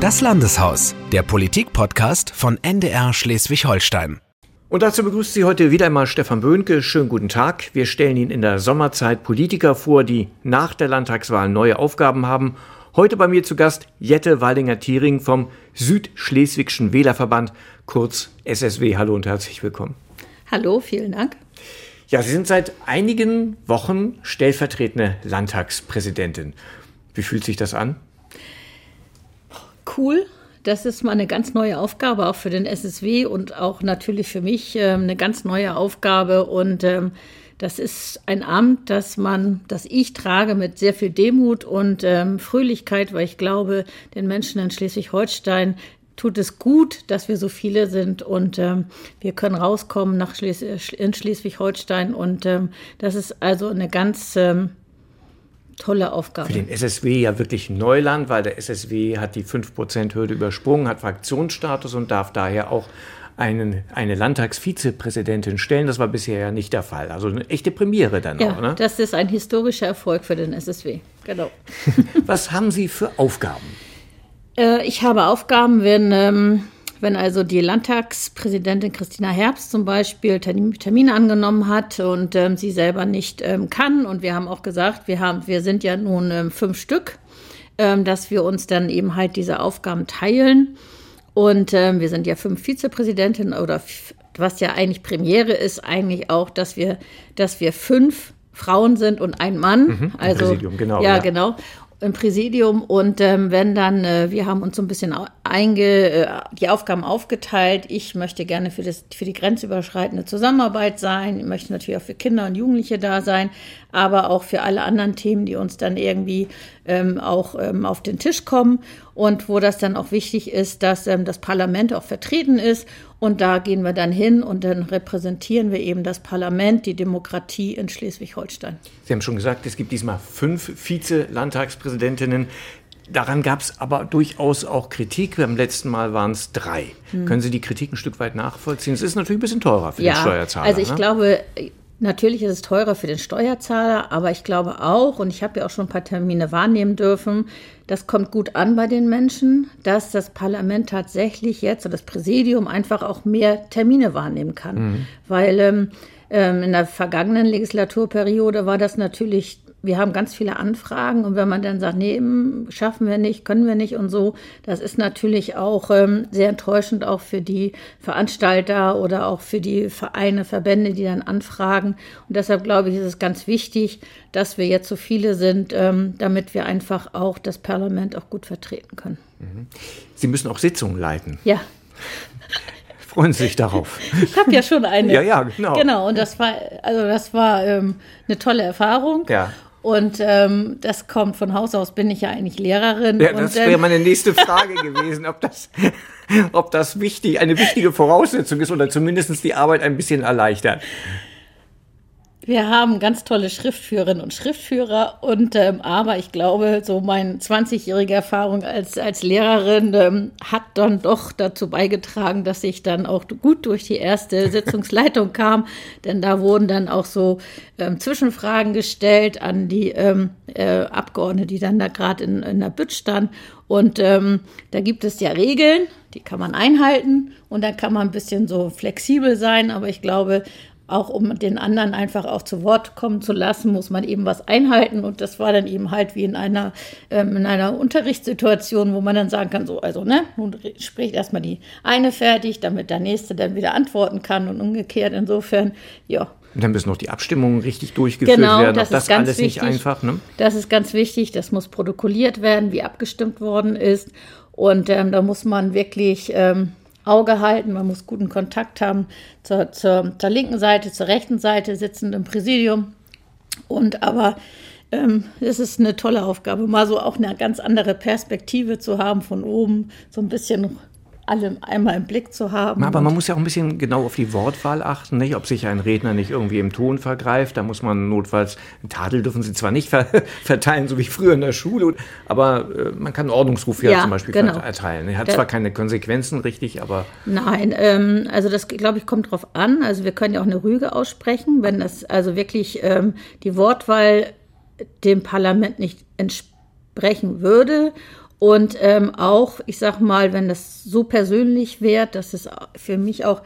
Das Landeshaus, der Politik-Podcast von NDR Schleswig-Holstein. Und dazu begrüßt Sie heute wieder einmal Stefan Böhnke. Schönen guten Tag. Wir stellen Ihnen in der Sommerzeit Politiker vor, die nach der Landtagswahl neue Aufgaben haben. Heute bei mir zu Gast Jette Waldinger-Thiering vom Südschleswigschen Wählerverband, kurz SSW. Hallo und herzlich willkommen. Hallo, vielen Dank. Ja, Sie sind seit einigen Wochen stellvertretende Landtagspräsidentin. Wie fühlt sich das an? Cool. Das ist mal eine ganz neue Aufgabe, auch für den SSW und auch natürlich für mich äh, eine ganz neue Aufgabe. Und ähm, das ist ein Amt, das man, das ich trage mit sehr viel Demut und ähm, Fröhlichkeit, weil ich glaube, den Menschen in Schleswig-Holstein tut es gut, dass wir so viele sind und ähm, wir können rauskommen nach Schles in Schleswig-Holstein und ähm, das ist also eine ganz ähm, tolle Aufgabe. Für den SSW ja wirklich Neuland, weil der SSW hat die 5%-Hürde übersprungen, hat Fraktionsstatus und darf daher auch einen, eine Landtagsvizepräsidentin stellen. Das war bisher ja nicht der Fall. Also eine echte Premiere dann ja, auch. Ne? Das ist ein historischer Erfolg für den SSW. Genau. Was haben Sie für Aufgaben? Äh, ich habe Aufgaben, wenn, ähm, wenn also die Landtagspräsidentin Christina Herbst zum Beispiel Termine angenommen hat und ähm, sie selber nicht ähm, kann. Und wir haben auch gesagt, wir, haben, wir sind ja nun ähm, fünf Stück, ähm, dass wir uns dann eben halt diese Aufgaben teilen. Und ähm, wir sind ja fünf Vizepräsidentinnen oder was ja eigentlich Premiere ist, eigentlich auch, dass wir, dass wir fünf Frauen sind und ein Mann. Mhm, also Präsidium, genau. Ja, ja, genau im Präsidium und ähm, wenn dann, äh, wir haben uns so ein bisschen einge, äh, die Aufgaben aufgeteilt. Ich möchte gerne für, das, für die grenzüberschreitende Zusammenarbeit sein. Ich möchte natürlich auch für Kinder und Jugendliche da sein, aber auch für alle anderen Themen, die uns dann irgendwie ähm, auch ähm, auf den Tisch kommen und wo das dann auch wichtig ist, dass ähm, das Parlament auch vertreten ist. Und da gehen wir dann hin und dann repräsentieren wir eben das Parlament, die Demokratie in Schleswig-Holstein. Sie haben schon gesagt, es gibt diesmal fünf Vize-Landtagspräsidentinnen. Daran gab es aber durchaus auch Kritik. Beim letzten Mal waren es drei. Hm. Können Sie die Kritik ein Stück weit nachvollziehen? Es ist natürlich ein bisschen teurer für ja, den Steuerzahler. Also ich ne? glaube, Natürlich ist es teurer für den Steuerzahler, aber ich glaube auch, und ich habe ja auch schon ein paar Termine wahrnehmen dürfen, das kommt gut an bei den Menschen, dass das Parlament tatsächlich jetzt oder das Präsidium einfach auch mehr Termine wahrnehmen kann. Mhm. Weil ähm, ähm in der vergangenen Legislaturperiode war das natürlich wir haben ganz viele Anfragen und wenn man dann sagt, nee, hm, schaffen wir nicht, können wir nicht und so, das ist natürlich auch ähm, sehr enttäuschend auch für die Veranstalter oder auch für die Vereine, Verbände, die dann anfragen. Und deshalb glaube ich, ist es ganz wichtig, dass wir jetzt so viele sind, ähm, damit wir einfach auch das Parlament auch gut vertreten können. Mhm. Sie müssen auch Sitzungen leiten. Ja. freuen Sie sich darauf. Ich habe ja schon eine. Ja, ja, genau. Genau, und das war, also das war ähm, eine tolle Erfahrung. Ja. Und ähm, das kommt von Haus aus, bin ich ja eigentlich Lehrerin. Ja, das ähm, wäre meine nächste Frage gewesen, ob das, ob das wichtig, eine wichtige Voraussetzung ist oder zumindest die Arbeit ein bisschen erleichtert. Wir haben ganz tolle Schriftführerinnen und Schriftführer und ähm, aber ich glaube, so meine 20-jährige Erfahrung als, als Lehrerin ähm, hat dann doch dazu beigetragen, dass ich dann auch gut durch die erste Sitzungsleitung kam, denn da wurden dann auch so ähm, Zwischenfragen gestellt an die ähm, äh, Abgeordnete, die dann da gerade in, in der Bütt standen und ähm, da gibt es ja Regeln, die kann man einhalten. Und dann kann man ein bisschen so flexibel sein, aber ich glaube, auch um den anderen einfach auch zu Wort kommen zu lassen, muss man eben was einhalten. Und das war dann eben halt wie in einer, ähm, in einer Unterrichtssituation, wo man dann sagen kann, so, also, ne, nun spricht erstmal die eine fertig, damit der nächste dann wieder antworten kann und umgekehrt. Insofern, ja. Und dann müssen noch die Abstimmungen richtig durchgeführt genau, werden. Das, das ist ganz alles wichtig. nicht einfach, ne? Das ist ganz wichtig. Das muss protokolliert werden, wie abgestimmt worden ist. Und ähm, da muss man wirklich, ähm, Auge halten, man muss guten Kontakt haben zur, zur, zur linken Seite, zur rechten Seite, sitzend im Präsidium. Und aber ähm, es ist eine tolle Aufgabe, mal so auch eine ganz andere Perspektive zu haben von oben, so ein bisschen alle einmal im Blick zu haben. Aber man muss ja auch ein bisschen genau auf die Wortwahl achten, nicht? ob sich ein Redner nicht irgendwie im Ton vergreift. Da muss man notfalls, Tadel dürfen sie zwar nicht ver verteilen, so wie früher in der Schule, aber äh, man kann einen Ordnungsruf ja, ja zum Beispiel genau. erteilen. Er hat der, zwar keine Konsequenzen, richtig, aber... Nein, ähm, also das, glaube ich, kommt drauf an. Also wir können ja auch eine Rüge aussprechen, wenn das also wirklich ähm, die Wortwahl dem Parlament nicht entsprechen würde Und ähm, auch, ich sag mal, wenn das so persönlich wird, dass es für mich auch,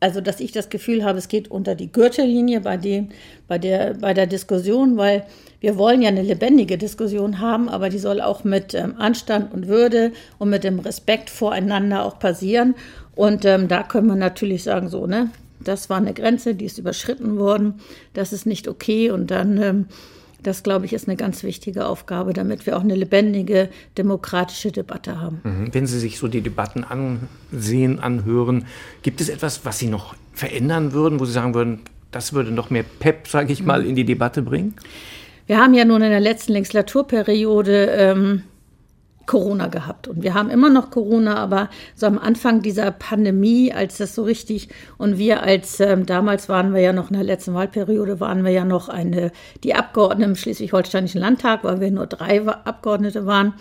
also dass ich das Gefühl habe, es geht unter die Gürtellinie bei dem, bei der, bei der Diskussion, weil wir wollen ja eine lebendige Diskussion haben, aber die soll auch mit ähm, Anstand und Würde und mit dem Respekt voreinander auch passieren. Und ähm, da können wir natürlich sagen, so, ne, das war eine Grenze, die ist überschritten worden, das ist nicht okay. Und dann, ähm, das glaube ich, ist eine ganz wichtige Aufgabe, damit wir auch eine lebendige demokratische Debatte haben. Mhm. Wenn Sie sich so die Debatten ansehen, anhören, gibt es etwas, was Sie noch verändern würden, wo Sie sagen würden, das würde noch mehr Pep, sage ich mal, in die Debatte bringen? Wir haben ja nun in der letzten Legislaturperiode ähm, Corona gehabt. Und wir haben immer noch Corona, aber so am Anfang dieser Pandemie, als das so richtig und wir als ähm, damals waren wir ja noch in der letzten Wahlperiode, waren wir ja noch eine, die Abgeordneten im Schleswig-Holsteinischen Landtag, weil wir nur drei Abgeordnete waren.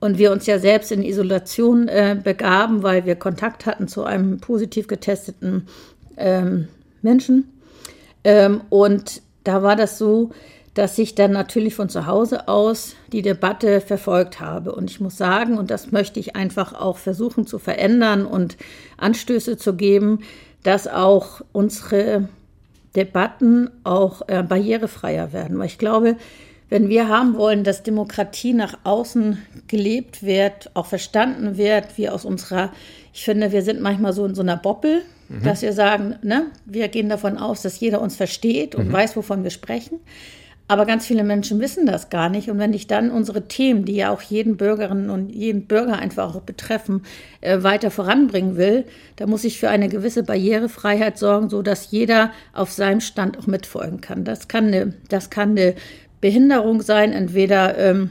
Und wir uns ja selbst in Isolation äh, begaben, weil wir Kontakt hatten zu einem positiv getesteten ähm, Menschen. Ähm, und da war das so, dass ich dann natürlich von zu Hause aus die Debatte verfolgt habe. Und ich muss sagen, und das möchte ich einfach auch versuchen zu verändern und Anstöße zu geben, dass auch unsere Debatten auch äh, barrierefreier werden. Weil ich glaube, wenn wir haben wollen, dass Demokratie nach außen gelebt wird, auch verstanden wird, wie aus unserer, ich finde, wir sind manchmal so in so einer Boppel, mhm. dass wir sagen, ne, wir gehen davon aus, dass jeder uns versteht und mhm. weiß, wovon wir sprechen. Aber ganz viele Menschen wissen das gar nicht. Und wenn ich dann unsere Themen, die ja auch jeden Bürgerinnen und jeden Bürger einfach auch betreffen, äh, weiter voranbringen will, da muss ich für eine gewisse Barrierefreiheit sorgen, so dass jeder auf seinem Stand auch mitfolgen kann. Das kann eine, das kann eine Behinderung sein, entweder ähm,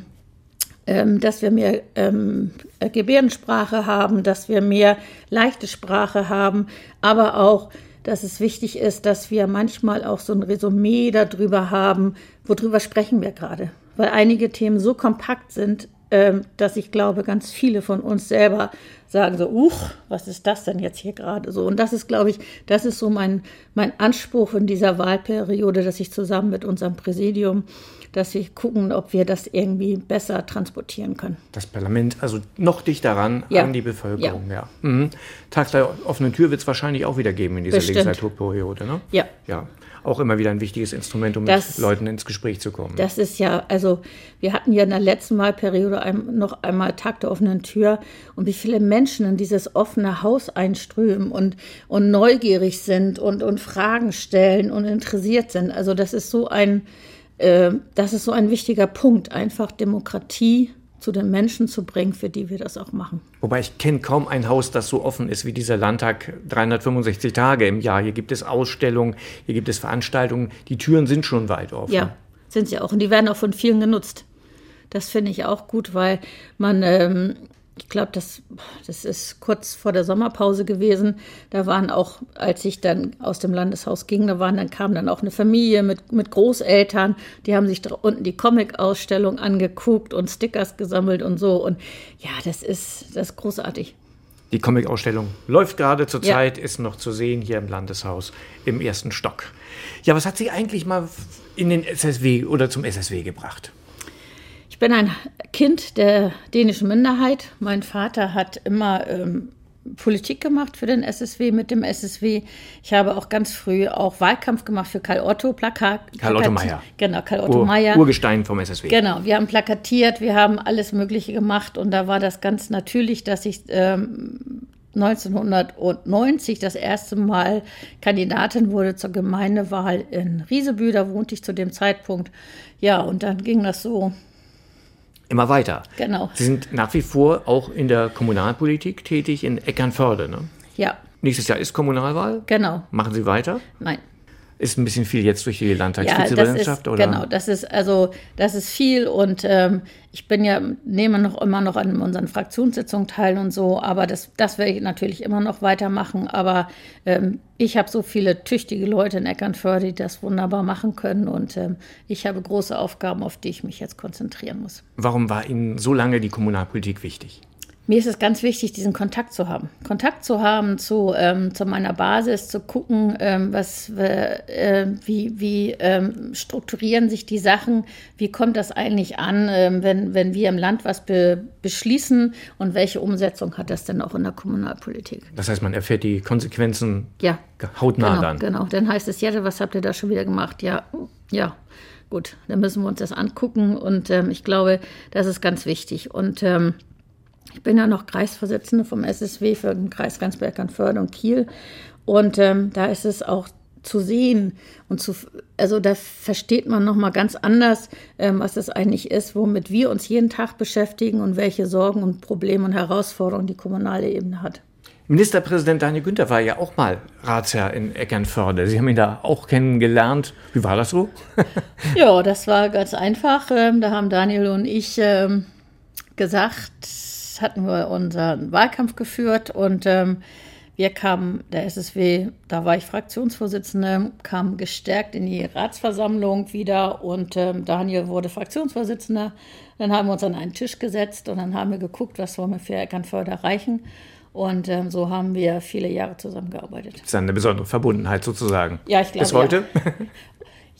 ähm, dass wir mehr ähm, Gebärdensprache haben, dass wir mehr leichte Sprache haben, aber auch dass es wichtig ist, dass wir manchmal auch so ein Resümee darüber haben, worüber sprechen wir gerade. Weil einige Themen so kompakt sind, ähm, dass ich glaube, ganz viele von uns selber sagen so, uch, was ist das denn jetzt hier gerade so? Und das ist, glaube ich, das ist so mein, mein Anspruch in dieser Wahlperiode, dass ich zusammen mit unserem Präsidium dass wir gucken, ob wir das irgendwie besser transportieren können. Das Parlament, also noch dichter ran ja. an die Bevölkerung, ja. ja. Mhm. Tag der offenen Tür wird es wahrscheinlich auch wieder geben in dieser Bestimmt. Legislaturperiode, ne? Ja. Ja auch immer wieder ein wichtiges Instrument, um das, mit Leuten ins Gespräch zu kommen. Das ist ja, also wir hatten ja in der letzten Wahlperiode ein, noch einmal Tag der offenen Tür und wie viele Menschen in dieses offene Haus einströmen und, und neugierig sind und, und Fragen stellen und interessiert sind. Also das ist so ein, äh, das ist so ein wichtiger Punkt, einfach Demokratie zu den Menschen zu bringen, für die wir das auch machen. Wobei ich kenne kaum ein Haus, das so offen ist wie dieser Landtag 365 Tage im Jahr. Hier gibt es Ausstellungen, hier gibt es Veranstaltungen. Die Türen sind schon weit offen. Ja, sind sie auch. Und die werden auch von vielen genutzt. Das finde ich auch gut, weil man ähm, ich glaube, das, das ist kurz vor der Sommerpause gewesen. Da waren auch, als ich dann aus dem Landeshaus ging, da waren, dann kam dann auch eine Familie mit, mit Großeltern, die haben sich da unten die Comic-Ausstellung angeguckt und Stickers gesammelt und so. Und ja, das ist, das ist großartig. Die Comic-Ausstellung läuft gerade zur Zeit, ja. ist noch zu sehen hier im Landeshaus im ersten Stock. Ja, was hat sie eigentlich mal in den SSW oder zum SSW gebracht? Ich bin ein Kind der dänischen Minderheit. Mein Vater hat immer ähm, Politik gemacht für den SSW mit dem SSW. Ich habe auch ganz früh auch Wahlkampf gemacht für Karl Otto, Plakat. Karl Otto Meyer. Genau, Karl Otto Ur, Meyer. Urgestein vom SSW. Genau, wir haben plakatiert, wir haben alles Mögliche gemacht und da war das ganz natürlich, dass ich ähm, 1990 das erste Mal Kandidatin wurde zur Gemeindewahl in Riesebü. Da wohnte ich zu dem Zeitpunkt. Ja, und dann ging das so immer weiter. Genau. Sie sind nach wie vor auch in der Kommunalpolitik tätig in Eckernförde, ne? Ja. Nächstes Jahr ist Kommunalwahl. Genau. Machen Sie weiter? Nein. Ist ein bisschen viel jetzt durch die Landtagsvizepräsidentschaft, ja, oder? Genau, das ist also das ist viel und ähm, ich bin ja nehme noch immer noch an unseren Fraktionssitzungen teil und so, aber das das werde ich natürlich immer noch weitermachen. Aber ähm, ich habe so viele tüchtige Leute in Eckernförde, die das wunderbar machen können und ähm, ich habe große Aufgaben, auf die ich mich jetzt konzentrieren muss. Warum war Ihnen so lange die Kommunalpolitik wichtig? Mir ist es ganz wichtig, diesen Kontakt zu haben. Kontakt zu haben zu, ähm, zu meiner Basis, zu gucken, ähm, was, äh, wie, wie ähm, strukturieren sich die Sachen, wie kommt das eigentlich an, ähm, wenn, wenn wir im Land was be beschließen und welche Umsetzung hat das denn auch in der Kommunalpolitik. Das heißt, man erfährt die Konsequenzen ja, hautnah genau, dann. Genau, dann heißt es, ja, was habt ihr da schon wieder gemacht? Ja, ja, gut, dann müssen wir uns das angucken und ähm, ich glaube, das ist ganz wichtig und ähm, ich bin ja noch Kreisvorsitzende vom SSW für den Kreis Ganzberg-Förde und Kiel. Und ähm, da ist es auch zu sehen und zu, also da versteht man noch mal ganz anders, ähm, was es eigentlich ist, womit wir uns jeden Tag beschäftigen und welche Sorgen und Probleme und Herausforderungen die kommunale Ebene hat. Ministerpräsident Daniel Günther war ja auch mal Ratsherr in Eckernförde. Sie haben ihn da auch kennengelernt. Wie war das so? ja, das war ganz einfach. Ähm, da haben Daniel und ich ähm, hatten wir unseren Wahlkampf geführt und ähm, wir kamen, der SSW, da war ich Fraktionsvorsitzende, kam gestärkt in die Ratsversammlung wieder und ähm, Daniel wurde Fraktionsvorsitzender. Dann haben wir uns an einen Tisch gesetzt und dann haben wir geguckt, was wollen wir für Eckernförde erreichen. Und ähm, so haben wir viele Jahre zusammengearbeitet. Das ist eine besondere Verbundenheit sozusagen. Ja, ich glaube. Bis heute? Ja,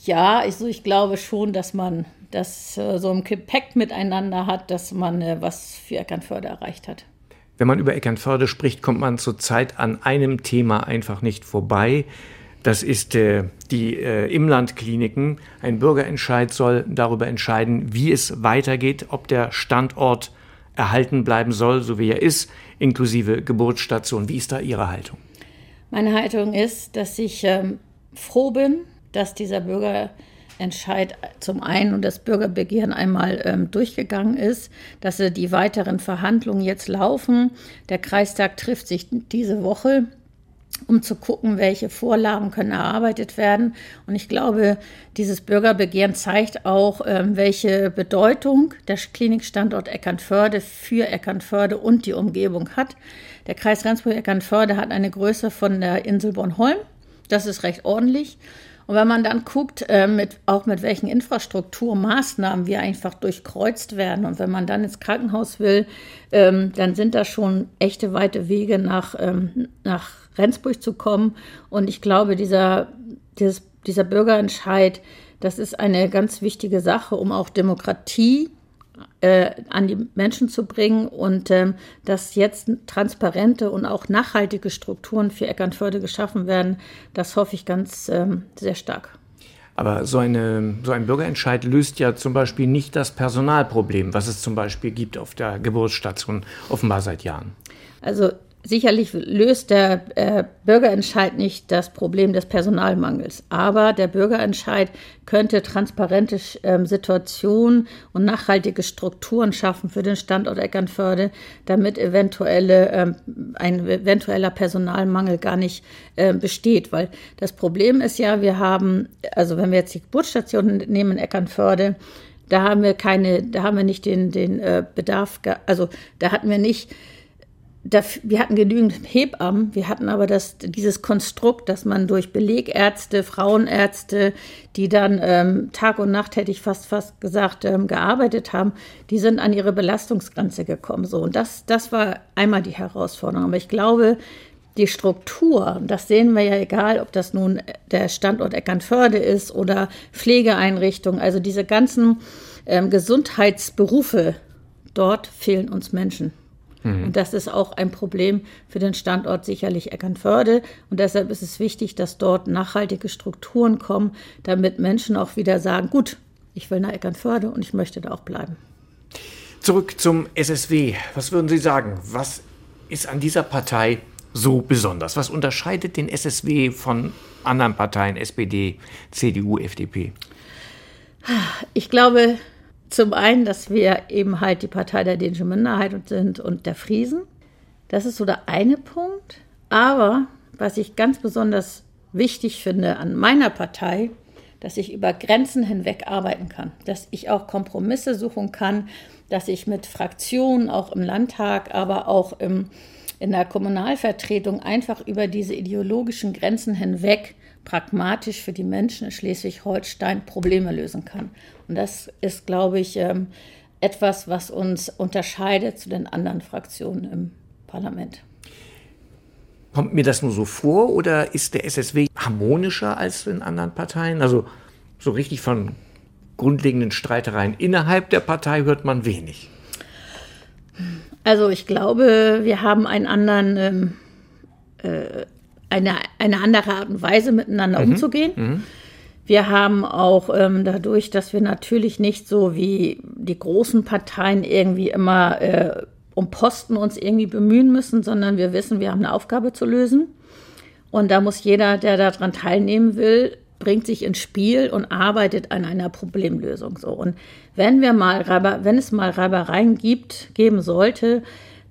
ja ich, so, ich glaube schon, dass man das äh, so im Gepäck miteinander hat, dass man äh, was für Eckernförde erreicht hat. Wenn man über Eckernförde spricht, kommt man zurzeit an einem Thema einfach nicht vorbei. Das ist äh, die äh, Imlandkliniken. Ein Bürgerentscheid soll darüber entscheiden, wie es weitergeht, ob der Standort erhalten bleiben soll, so wie er ist, inklusive Geburtsstation. Wie ist da Ihre Haltung? Meine Haltung ist, dass ich ähm, froh bin, dass dieser Bürgerentscheid Entscheid zum einen und das Bürgerbegehren einmal ähm, durchgegangen ist, dass die weiteren Verhandlungen jetzt laufen. Der Kreistag trifft sich diese Woche um zu gucken, welche Vorlagen können erarbeitet werden. Und ich glaube, dieses Bürgerbegehren zeigt auch, ähm, welche Bedeutung der Klinikstandort Eckernförde für Eckernförde und die Umgebung hat. Der Kreis Rendsburg-Eckernförde hat eine Größe von der Insel Bornholm. Das ist recht ordentlich. Und wenn man dann guckt, äh, mit, auch mit welchen Infrastrukturmaßnahmen wir einfach durchkreuzt werden und wenn man dann ins Krankenhaus will, ähm, dann sind da schon echte weite Wege nach, ähm, nach Rendsburg zu kommen. Und ich glaube, dieser, dieses, dieser Bürgerentscheid, das ist eine ganz wichtige Sache, um auch Demokratie äh, an die Menschen zu bringen und ähm, dass jetzt transparente und auch nachhaltige Strukturen für Eckernförde geschaffen werden, das hoffe ich ganz ähm, sehr stark. Aber so, eine, so ein Bürgerentscheid löst ja zum Beispiel nicht das Personalproblem, was es zum Beispiel gibt auf der Geburtsstation offenbar seit Jahren. Also Sicherlich löst der äh, Bürgerentscheid nicht das Problem des Personalmangels, aber der Bürgerentscheid könnte transparente äh, Situationen und nachhaltige Strukturen schaffen für den Standort Eckernförde, damit eventuelle, äh, ein eventueller Personalmangel gar nicht ähm, besteht. Weil das Problem ist ja, wir haben, also wenn wir jetzt die Geburtsstation nehmen Eckernförde, da haben wir keine, da haben wir nicht den, den äh, Bedarf, also da hatten wir nicht wir hatten genügend Hebammen, wir hatten aber das, dieses Konstrukt, dass man durch Belegärzte, Frauenärzte, die dann ähm, Tag und Nacht, hätte ich fast fast gesagt, ähm, gearbeitet haben, die sind an ihre Belastungsgrenze gekommen. So. Und das, das war einmal die Herausforderung. Aber ich glaube, die Struktur, das sehen wir ja egal, ob das nun der Standort Eckernförde ist oder Pflegeeinrichtungen, also diese ganzen ähm, Gesundheitsberufe, dort fehlen uns Menschen. Mhm. Und das ist auch ein Problem für den Standort sicherlich Eckernförde. Und deshalb ist es wichtig, dass dort nachhaltige Strukturen kommen, damit Menschen auch wieder sagen, gut, ich will nach Eckernförde und ich möchte da auch bleiben. Zurück zum SSW. Was würden Sie sagen? Was ist an dieser Partei so besonders? Was unterscheidet den SSW von anderen Parteien, SPD, CDU, FDP? Ich glaube, zum einen, dass wir eben halt die Partei der dänischen Minderheit sind und der Friesen. Das ist so der eine Punkt. Aber was ich ganz besonders wichtig finde an meiner Partei, dass ich über Grenzen hinweg arbeiten kann, dass ich auch Kompromisse suchen kann, dass ich mit Fraktionen, auch im Landtag, aber auch im, in der Kommunalvertretung einfach über diese ideologischen Grenzen hinweg pragmatisch für die Menschen in Schleswig-Holstein Probleme lösen kann. Und das ist, glaube ich, ähm, etwas, was uns unterscheidet zu den anderen Fraktionen im Parlament. Kommt mir das nur so vor oder ist der SSW harmonischer als in anderen Parteien? Also so richtig von grundlegenden Streitereien innerhalb der Partei hört man wenig. Also ich glaube, wir haben einen anderen, ähm, äh, eine, eine andere Art und Weise miteinander mhm. umzugehen. Mhm. Wir haben auch ähm, dadurch, dass wir natürlich nicht so wie die großen Parteien irgendwie immer äh, um Posten uns irgendwie bemühen müssen, sondern wir wissen, wir haben eine Aufgabe zu lösen. Und da muss jeder, der daran teilnehmen will, bringt sich ins Spiel und arbeitet an einer Problemlösung. So. Und wenn wir mal, wenn es mal Reibereien gibt, geben sollte,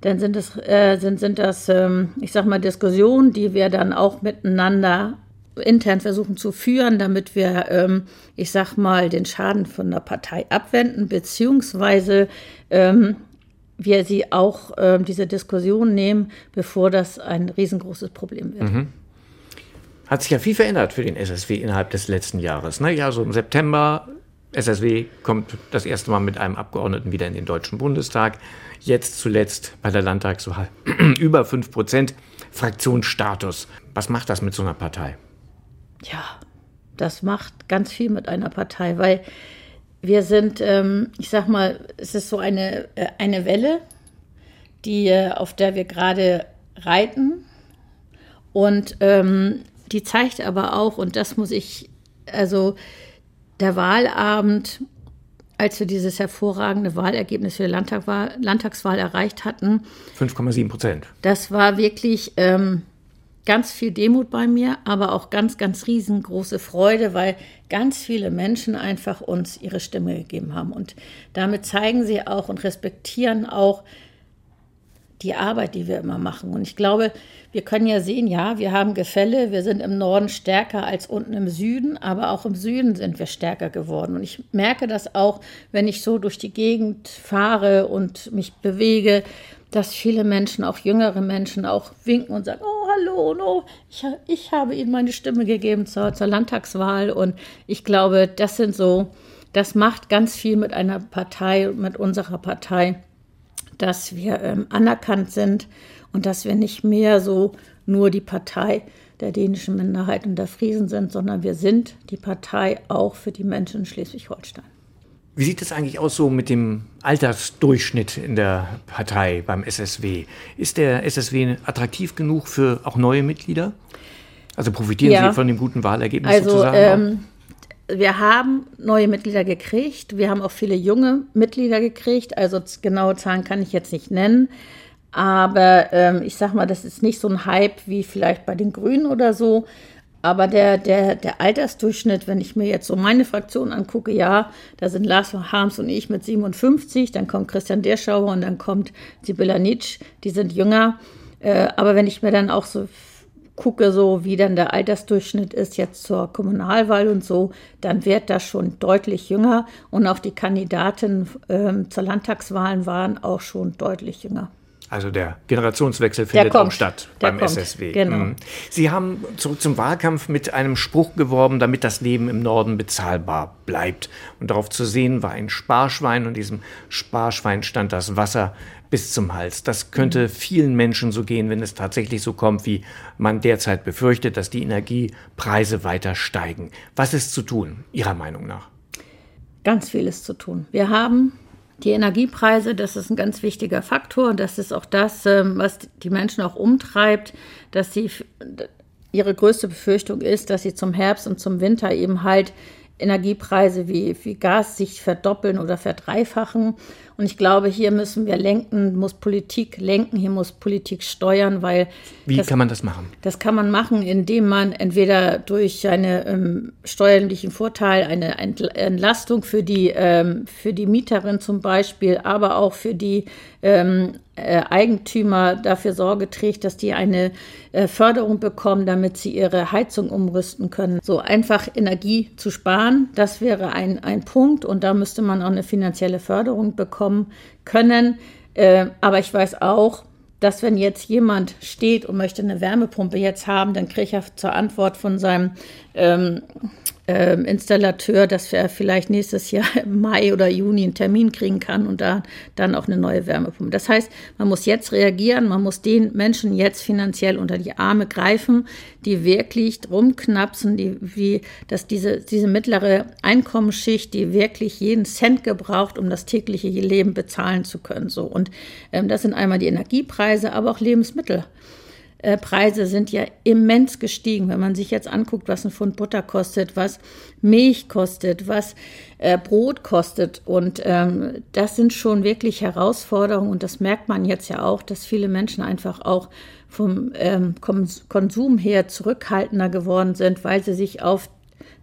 dann sind es, äh, sind, sind das, ähm, ich sag mal, Diskussionen, die wir dann auch miteinander intern versuchen zu führen, damit wir, ähm, ich sag mal, den Schaden von der Partei abwenden, beziehungsweise ähm, wir sie auch äh, diese Diskussion nehmen, bevor das ein riesengroßes Problem wird. Mhm. Hat sich ja viel verändert für den SSW innerhalb des letzten Jahres. Ne? Ja, so im September, SSW kommt das erste Mal mit einem Abgeordneten wieder in den Deutschen Bundestag. Jetzt zuletzt bei der Landtagswahl über 5 Prozent Fraktionsstatus. Was macht das mit so einer Partei? Ja, das macht ganz viel mit einer Partei, weil wir sind, ähm, ich sag mal, es ist so eine, äh, eine Welle, die, äh, auf der wir gerade reiten. Und ähm, die zeigt aber auch, und das muss ich, also der Wahlabend, als wir dieses hervorragende Wahlergebnis für die Landtagwahl, Landtagswahl erreicht hatten. 5,7 Prozent. Das war wirklich ähm, ganz viel Demut bei mir, aber auch ganz, ganz riesengroße Freude, weil ganz viele Menschen einfach uns ihre Stimme gegeben haben. Und damit zeigen sie auch und respektieren auch die Arbeit, die wir immer machen. Und ich glaube, wir können ja sehen, ja, wir haben Gefälle, wir sind im Norden stärker als unten im Süden, aber auch im Süden sind wir stärker geworden. Und ich merke das auch, wenn ich so durch die Gegend fahre und mich bewege, dass viele Menschen, auch jüngere Menschen, auch winken und sagen, oh, hallo, no, ich, ich habe Ihnen meine Stimme gegeben zur, zur Landtagswahl. Und ich glaube, das sind so, das macht ganz viel mit einer Partei, mit unserer Partei, dass wir ähm, anerkannt sind und dass wir nicht mehr so nur die Partei der dänischen Minderheit und der Friesen sind, sondern wir sind die Partei auch für die Menschen in Schleswig-Holstein. Wie sieht es eigentlich aus so mit dem Altersdurchschnitt in der Partei beim SSW? Ist der SSW attraktiv genug für auch neue Mitglieder? Also profitieren ja. Sie von dem guten Wahlergebnis also, sozusagen? Ähm, wir haben neue Mitglieder gekriegt. Wir haben auch viele junge Mitglieder gekriegt. Also genaue Zahlen kann ich jetzt nicht nennen. Aber ähm, ich sag mal, das ist nicht so ein Hype wie vielleicht bei den Grünen oder so. Aber der, der, der Altersdurchschnitt, wenn ich mir jetzt so meine Fraktion angucke, ja, da sind Lars Harms und ich mit 57, dann kommt Christian Derschauer und dann kommt Sibylla Nitsch, die sind jünger. Äh, aber wenn ich mir dann auch so gucke, so wie dann der Altersdurchschnitt ist jetzt zur Kommunalwahl und so, dann wird das schon deutlich jünger. Und auch die Kandidaten äh, zur Landtagswahlen waren auch schon deutlich jünger. Also der Generationswechsel findet auch statt beim kommt. SSW. Genau. Mhm. Sie haben zurück zum Wahlkampf mit einem Spruch geworben, damit das Leben im Norden bezahlbar bleibt. Und darauf zu sehen war ein Sparschwein und diesem Sparschwein stand das Wasser bis zum Hals. Das könnte mhm. vielen Menschen so gehen, wenn es tatsächlich so kommt, wie man derzeit befürchtet, dass die Energiepreise weiter steigen. Was ist zu tun, Ihrer Meinung nach? Ganz vieles zu tun. Wir haben die Energiepreise, das ist ein ganz wichtiger Faktor und das ist auch das, ähm, was die Menschen auch umtreibt, dass sie ihre größte Befürchtung ist, dass sie zum Herbst und zum Winter eben halt Energiepreise wie, wie Gas sich verdoppeln oder verdreifachen. Und ich glaube, hier müssen wir lenken, muss Politik lenken, hier muss Politik steuern, weil. Wie das, kann man das machen? Das kann man machen, indem man entweder durch einen ähm, steuerlichen Vorteil, eine Entlastung für die, ähm, für die Mieterin zum Beispiel, aber auch für die ähm, äh, Eigentümer dafür Sorge trägt, dass die eine äh, Förderung bekommen, damit sie ihre Heizung umrüsten können. So einfach Energie zu sparen, das wäre ein, ein Punkt und da müsste man auch eine finanzielle Förderung bekommen können. Äh, aber ich weiß auch, dass wenn jetzt jemand steht und möchte eine Wärmepumpe jetzt haben, dann kriege ich ja zur Antwort von seinem ähm, äh, Installateur, dass er vielleicht nächstes Jahr im Mai oder Juni einen Termin kriegen kann und da dann auch eine neue Wärmepumpe. Das heißt, man muss jetzt reagieren, man muss den Menschen jetzt finanziell unter die Arme greifen, die wirklich rumknapsen, die, wie, dass diese, diese mittlere Einkommensschicht, die wirklich jeden Cent gebraucht, um das tägliche Leben bezahlen zu können. So. Und ähm, das sind einmal die Energiepreise, aber auch Lebensmittel. Äh, Preise sind ja immens gestiegen. Wenn man sich jetzt anguckt, was ein Pfund Butter kostet, was Milch kostet, was äh, Brot kostet. Und ähm, das sind schon wirklich Herausforderungen. Und das merkt man jetzt ja auch, dass viele Menschen einfach auch vom ähm, Konsum her zurückhaltender geworden sind, weil sie sich auf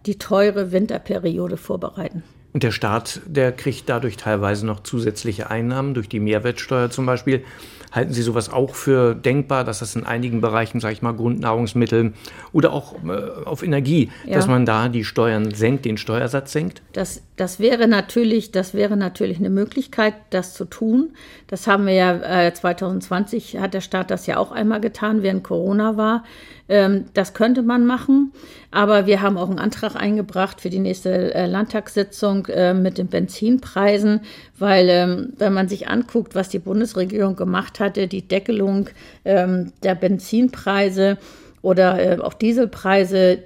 die teure Winterperiode vorbereiten. Und der Staat, der kriegt dadurch teilweise noch zusätzliche Einnahmen durch die Mehrwertsteuer zum Beispiel. Halten Sie sowas auch für denkbar, dass das in einigen Bereichen, sage ich mal, Grundnahrungsmittel oder auch äh, auf Energie, ja. dass man da die Steuern senkt, den Steuersatz senkt? Das, das wäre natürlich, das wäre natürlich eine Möglichkeit, das zu tun. Das haben wir ja äh, 2020 hat der Staat das ja auch einmal getan, während Corona war. Ähm, das könnte man machen, aber wir haben auch einen Antrag eingebracht für die nächste äh, Landtagssitzung äh, mit den Benzinpreisen, weil ähm, wenn man sich anguckt, was die Bundesregierung gemacht hatte, die Deckelung ähm, der Benzinpreise oder äh, auch Dieselpreise,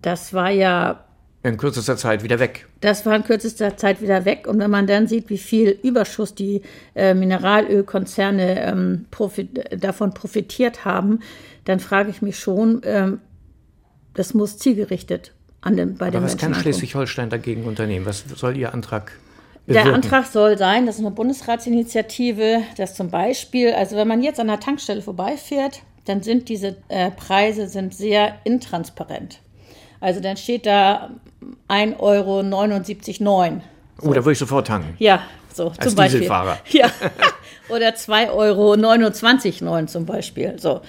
das war ja in kürzester Zeit wieder weg. Das war in kürzester Zeit wieder weg. Und wenn man dann sieht, wie viel Überschuss die äh, Mineralölkonzerne ähm, profit davon profitiert haben, dann frage ich mich schon, ähm, das muss zielgerichtet an den, bei Aber den was Menschen kann Schleswig-Holstein dagegen unternehmen? Was soll Ihr Antrag bewirken? Der Antrag soll sein, das ist eine Bundesratsinitiative, dass zum Beispiel, also wenn man jetzt an der Tankstelle vorbeifährt, dann sind diese äh, Preise sind sehr intransparent. Also dann steht da 1,79 Euro. So. Oh, da würde ich sofort tanken. Ja, so Als zum Beispiel. Dieselfahrer. Ja. Oder 2,29 Euro zum Beispiel. So.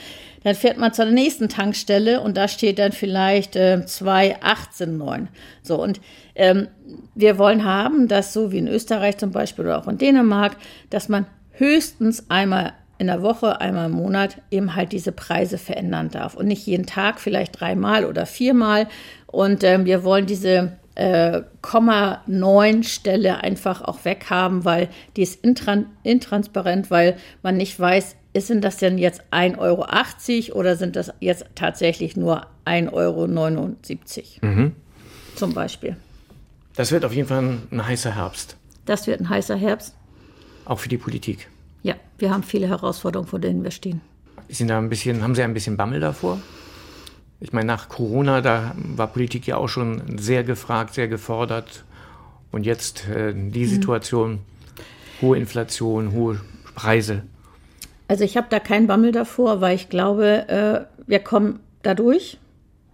Dann fährt man zur nächsten Tankstelle und da steht dann vielleicht äh, 2,18,9. So, und ähm, wir wollen haben, dass so wie in Österreich zum Beispiel oder auch in Dänemark, dass man höchstens einmal in der Woche, einmal im Monat eben halt diese Preise verändern darf. Und nicht jeden Tag, vielleicht dreimal oder viermal. Und ähm, wir wollen diese äh, Komma 9 Stelle einfach auch weghaben, weil die ist intran intransparent, weil man nicht weiß, sind das denn jetzt 1,80 Euro oder sind das jetzt tatsächlich nur 1,79 Euro? Mhm. Zum Beispiel. Das wird auf jeden Fall ein, ein heißer Herbst. Das wird ein heißer Herbst. Auch für die Politik. Ja, wir haben viele Herausforderungen, vor denen wir stehen. Sind da ein bisschen, haben Sie ein bisschen Bammel davor? Ich meine, nach Corona, da war Politik ja auch schon sehr gefragt, sehr gefordert. Und jetzt äh, die mhm. Situation, mhm. hohe Inflation, hohe Preise. Also ich habe da keinen Bammel davor, weil ich glaube, äh, wir kommen da durch.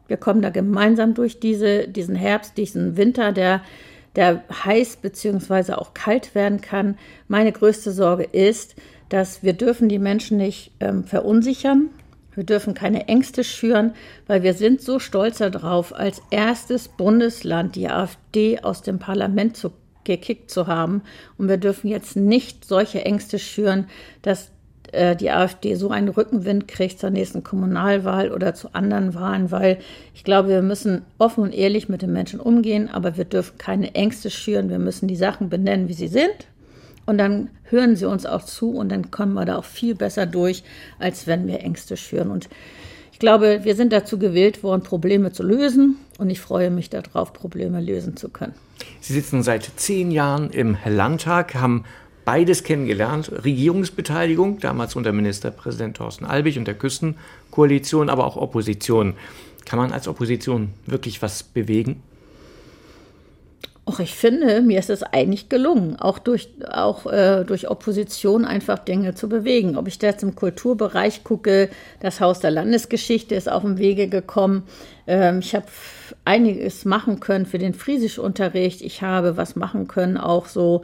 Wir kommen da gemeinsam durch diese, diesen Herbst, diesen Winter, der, der heiß bzw. auch kalt werden kann. Meine größte Sorge ist, dass wir dürfen die Menschen nicht ähm, verunsichern. Wir dürfen keine Ängste schüren, weil wir sind so stolz darauf, als erstes Bundesland die AfD aus dem Parlament zu, gekickt zu haben. Und wir dürfen jetzt nicht solche Ängste schüren, dass äh, die AfD so einen Rückenwind kriegt zur nächsten Kommunalwahl oder zu anderen Wahlen, weil ich glaube, wir müssen offen und ehrlich mit den Menschen umgehen, aber wir dürfen keine Ängste schüren. Wir müssen die Sachen benennen, wie sie sind. Und dann hören sie uns auch zu und dann kommen wir da auch viel besser durch, als wenn wir Ängste schüren. Und ich glaube, wir sind dazu gewählt worden, Probleme zu lösen. Und ich freue mich darauf, Probleme lösen zu können. Sie sitzen seit zehn Jahren im Landtag, haben beides kennengelernt. Regierungsbeteiligung, damals unter Ministerpräsident Thorsten Albig und der Küstenkoalition, aber auch Opposition. Kann man als Opposition wirklich was bewegen? Och, ich finde, mir ist es eigentlich gelungen, auch durch, auch, äh, durch Opposition einfach Dinge zu bewegen. Ob ich da jetzt im Kulturbereich gucke, das Haus der Landesgeschichte ist auf dem Wege gekommen. Ähm, ich habe einiges machen können für den Friesischunterricht. Ich habe was machen können, auch so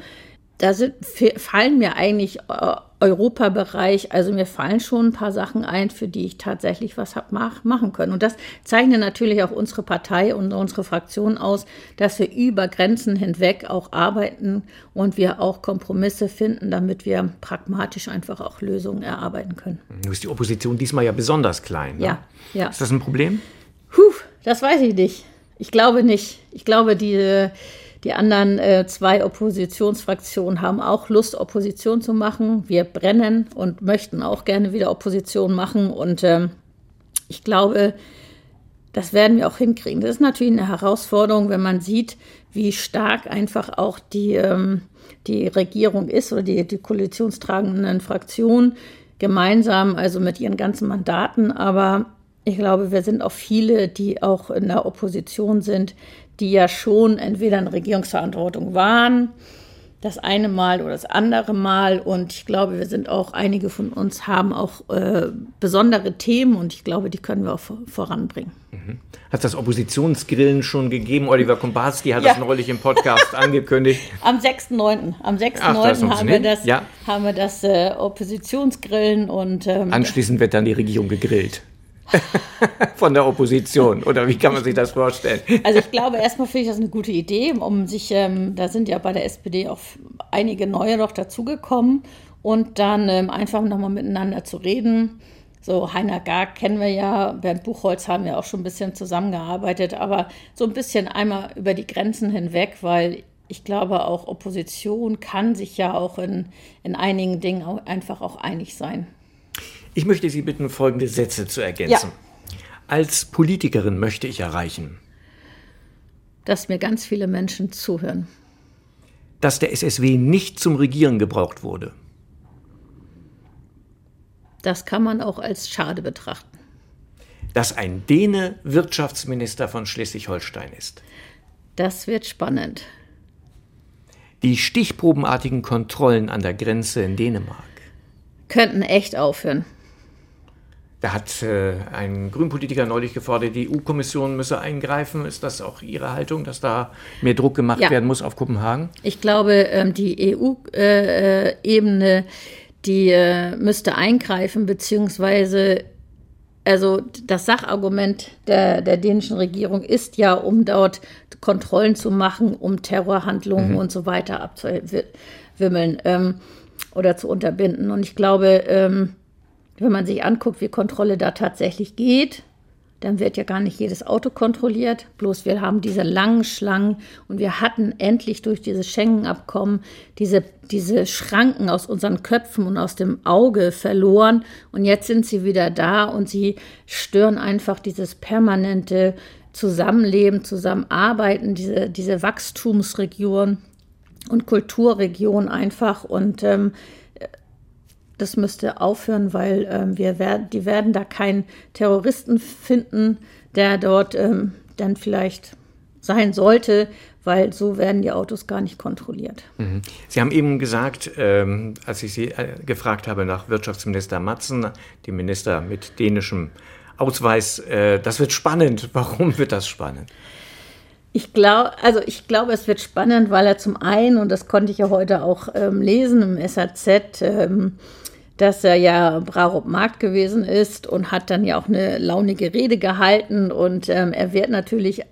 da sind, fallen mir eigentlich äh, Europabereich, also mir fallen schon ein paar Sachen ein, für die ich tatsächlich was habe mach, machen können. Und das zeichnet natürlich auch unsere Partei und unsere Fraktion aus, dass wir über Grenzen hinweg auch arbeiten und wir auch Kompromisse finden, damit wir pragmatisch einfach auch Lösungen erarbeiten können. Nun ist die Opposition diesmal ja besonders klein. Ne? Ja, ja. Ist das ein Problem? Puh, das weiß ich nicht. Ich glaube nicht. Ich glaube, die, die anderen äh, zwei Oppositionsfraktionen haben auch Lust, Opposition zu machen. Wir brennen und möchten auch gerne wieder Opposition machen. Und ähm, ich glaube, das werden wir auch hinkriegen. Das ist natürlich eine Herausforderung, wenn man sieht, wie stark einfach auch die, ähm, die Regierung ist oder die, die koalitionstragenden Fraktionen gemeinsam, also mit ihren ganzen Mandaten. Aber ich glaube, wir sind auch viele, die auch in der Opposition sind, die ja schon entweder in Regierungsverantwortung waren das eine Mal oder das andere Mal. Und ich glaube, wir sind auch, einige von uns haben auch äh, besondere Themen und ich glaube, die können wir auch voranbringen. Mhm. Hat das Oppositionsgrillen schon gegeben? Oliver Kombarski hat ja. das neulich im Podcast angekündigt. Am 6.9. Am 6.9. haben, wir das, ja. haben wir das äh, Oppositionsgrillen und ähm, anschließend wird dann die Regierung gegrillt. von der Opposition oder wie kann man sich das vorstellen? Also ich glaube, erstmal finde ich das eine gute Idee, um sich, ähm, da sind ja bei der SPD auch einige neue noch dazugekommen und dann ähm, einfach nochmal miteinander zu reden. So Heiner Garg kennen wir ja, Bernd Buchholz haben wir auch schon ein bisschen zusammengearbeitet, aber so ein bisschen einmal über die Grenzen hinweg, weil ich glaube, auch Opposition kann sich ja auch in, in einigen Dingen auch einfach auch einig sein. Ich möchte Sie bitten, folgende Sätze zu ergänzen. Ja. Als Politikerin möchte ich erreichen, dass mir ganz viele Menschen zuhören. Dass der SSW nicht zum Regieren gebraucht wurde. Das kann man auch als schade betrachten. Dass ein Däne Wirtschaftsminister von Schleswig-Holstein ist. Das wird spannend. Die stichprobenartigen Kontrollen an der Grenze in Dänemark. Könnten echt aufhören. Da hat äh, ein Grünpolitiker neulich gefordert, die EU-Kommission müsse eingreifen. Ist das auch Ihre Haltung, dass da mehr Druck gemacht ja. werden muss auf Kopenhagen? Ich glaube, ähm, die EU-Ebene, äh, die äh, müsste eingreifen, beziehungsweise also das Sachargument der, der dänischen Regierung ist ja, um dort Kontrollen zu machen, um Terrorhandlungen mhm. und so weiter abzuwimmeln ähm, oder zu unterbinden. Und ich glaube, ähm, wenn man sich anguckt, wie Kontrolle da tatsächlich geht, dann wird ja gar nicht jedes Auto kontrolliert. Bloß wir haben diese langen Schlangen und wir hatten endlich durch dieses Schengen-Abkommen diese, diese Schranken aus unseren Köpfen und aus dem Auge verloren. Und jetzt sind sie wieder da und sie stören einfach dieses permanente Zusammenleben, Zusammenarbeiten, diese, diese Wachstumsregion und Kulturregion einfach. Und ähm, das müsste aufhören, weil ähm, wir werden, die werden da keinen Terroristen finden, der dort ähm, dann vielleicht sein sollte, weil so werden die Autos gar nicht kontrolliert. Mhm. Sie haben eben gesagt, ähm, als ich Sie äh, gefragt habe nach Wirtschaftsminister Matzen, dem Minister mit dänischem Ausweis, äh, das wird spannend. Warum wird das spannend? Ich glaube, also ich glaube, es wird spannend, weil er zum einen, und das konnte ich ja heute auch ähm, lesen im SAZ, ähm, dass er ja Brarup Markt gewesen ist und hat dann ja auch eine launige Rede gehalten. Und ähm, er wird natürlich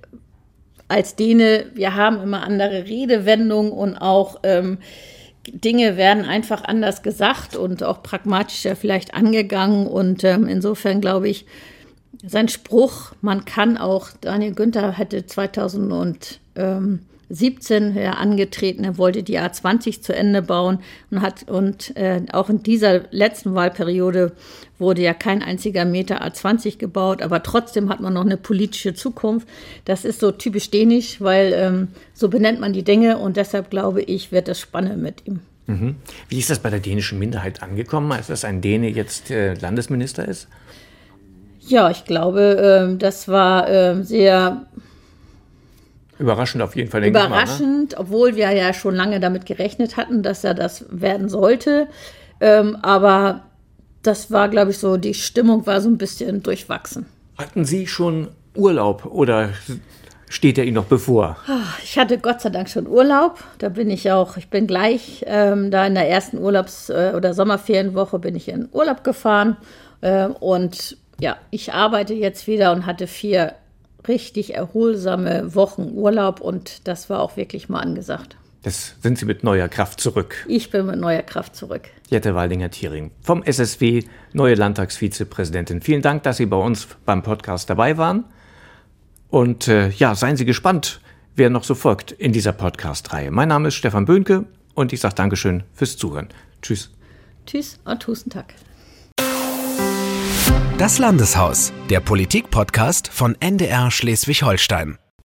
als Däne, wir haben immer andere Redewendungen und auch ähm, Dinge werden einfach anders gesagt und auch pragmatischer vielleicht angegangen. Und ähm, insofern glaube ich, sein Spruch, man kann auch, Daniel Günther hatte 2000 und 17 ja, angetreten. Er wollte die A20 zu Ende bauen und hat und äh, auch in dieser letzten Wahlperiode wurde ja kein einziger Meter A20 gebaut, aber trotzdem hat man noch eine politische Zukunft. Das ist so typisch dänisch, weil ähm, so benennt man die Dinge und deshalb glaube ich, wird das spannend mit ihm. Mhm. Wie ist das bei der dänischen Minderheit angekommen, als das ein Däne jetzt äh, Landesminister ist? Ja, ich glaube, äh, das war ähm, sehr Überraschend auf jeden Fall. Überraschend, mal, ne? obwohl wir ja schon lange damit gerechnet hatten, dass er das werden sollte. Ähm, aber das war, glaube ich, so, die Stimmung war so ein bisschen durchwachsen. Hatten Sie schon Urlaub oder steht er Ihnen noch bevor? Ah, ich hatte Gott sei Dank schon Urlaub. Da bin ich auch, ich bin gleich ähm, da in der ersten Urlaubs- äh, oder Sommerferienwoche bin ich in Urlaub gefahren. Äh, und ja, ich arbeite jetzt wieder und hatte vier richtig erholsame Wochen Urlaub und das war auch wirklich mal angesagt. Das sind Sie mit neuer Kraft zurück. Ich bin mit neuer Kraft zurück. Jette Waldinger-Thiering vom SSW, neue Landtagsvizepräsidentin. Vielen Dank, dass Sie bei uns beim Podcast dabei waren. Und äh, ja, seien Sie gespannt, wer noch so folgt in dieser Podcast-Reihe. Mein Name ist Stefan Böhnke und ich sage Dankeschön fürs Zuhören. Tschüss. Tschüss und Husten Tag. Das Landeshaus, der Politik-Podcast von NDR Schleswig-Holstein.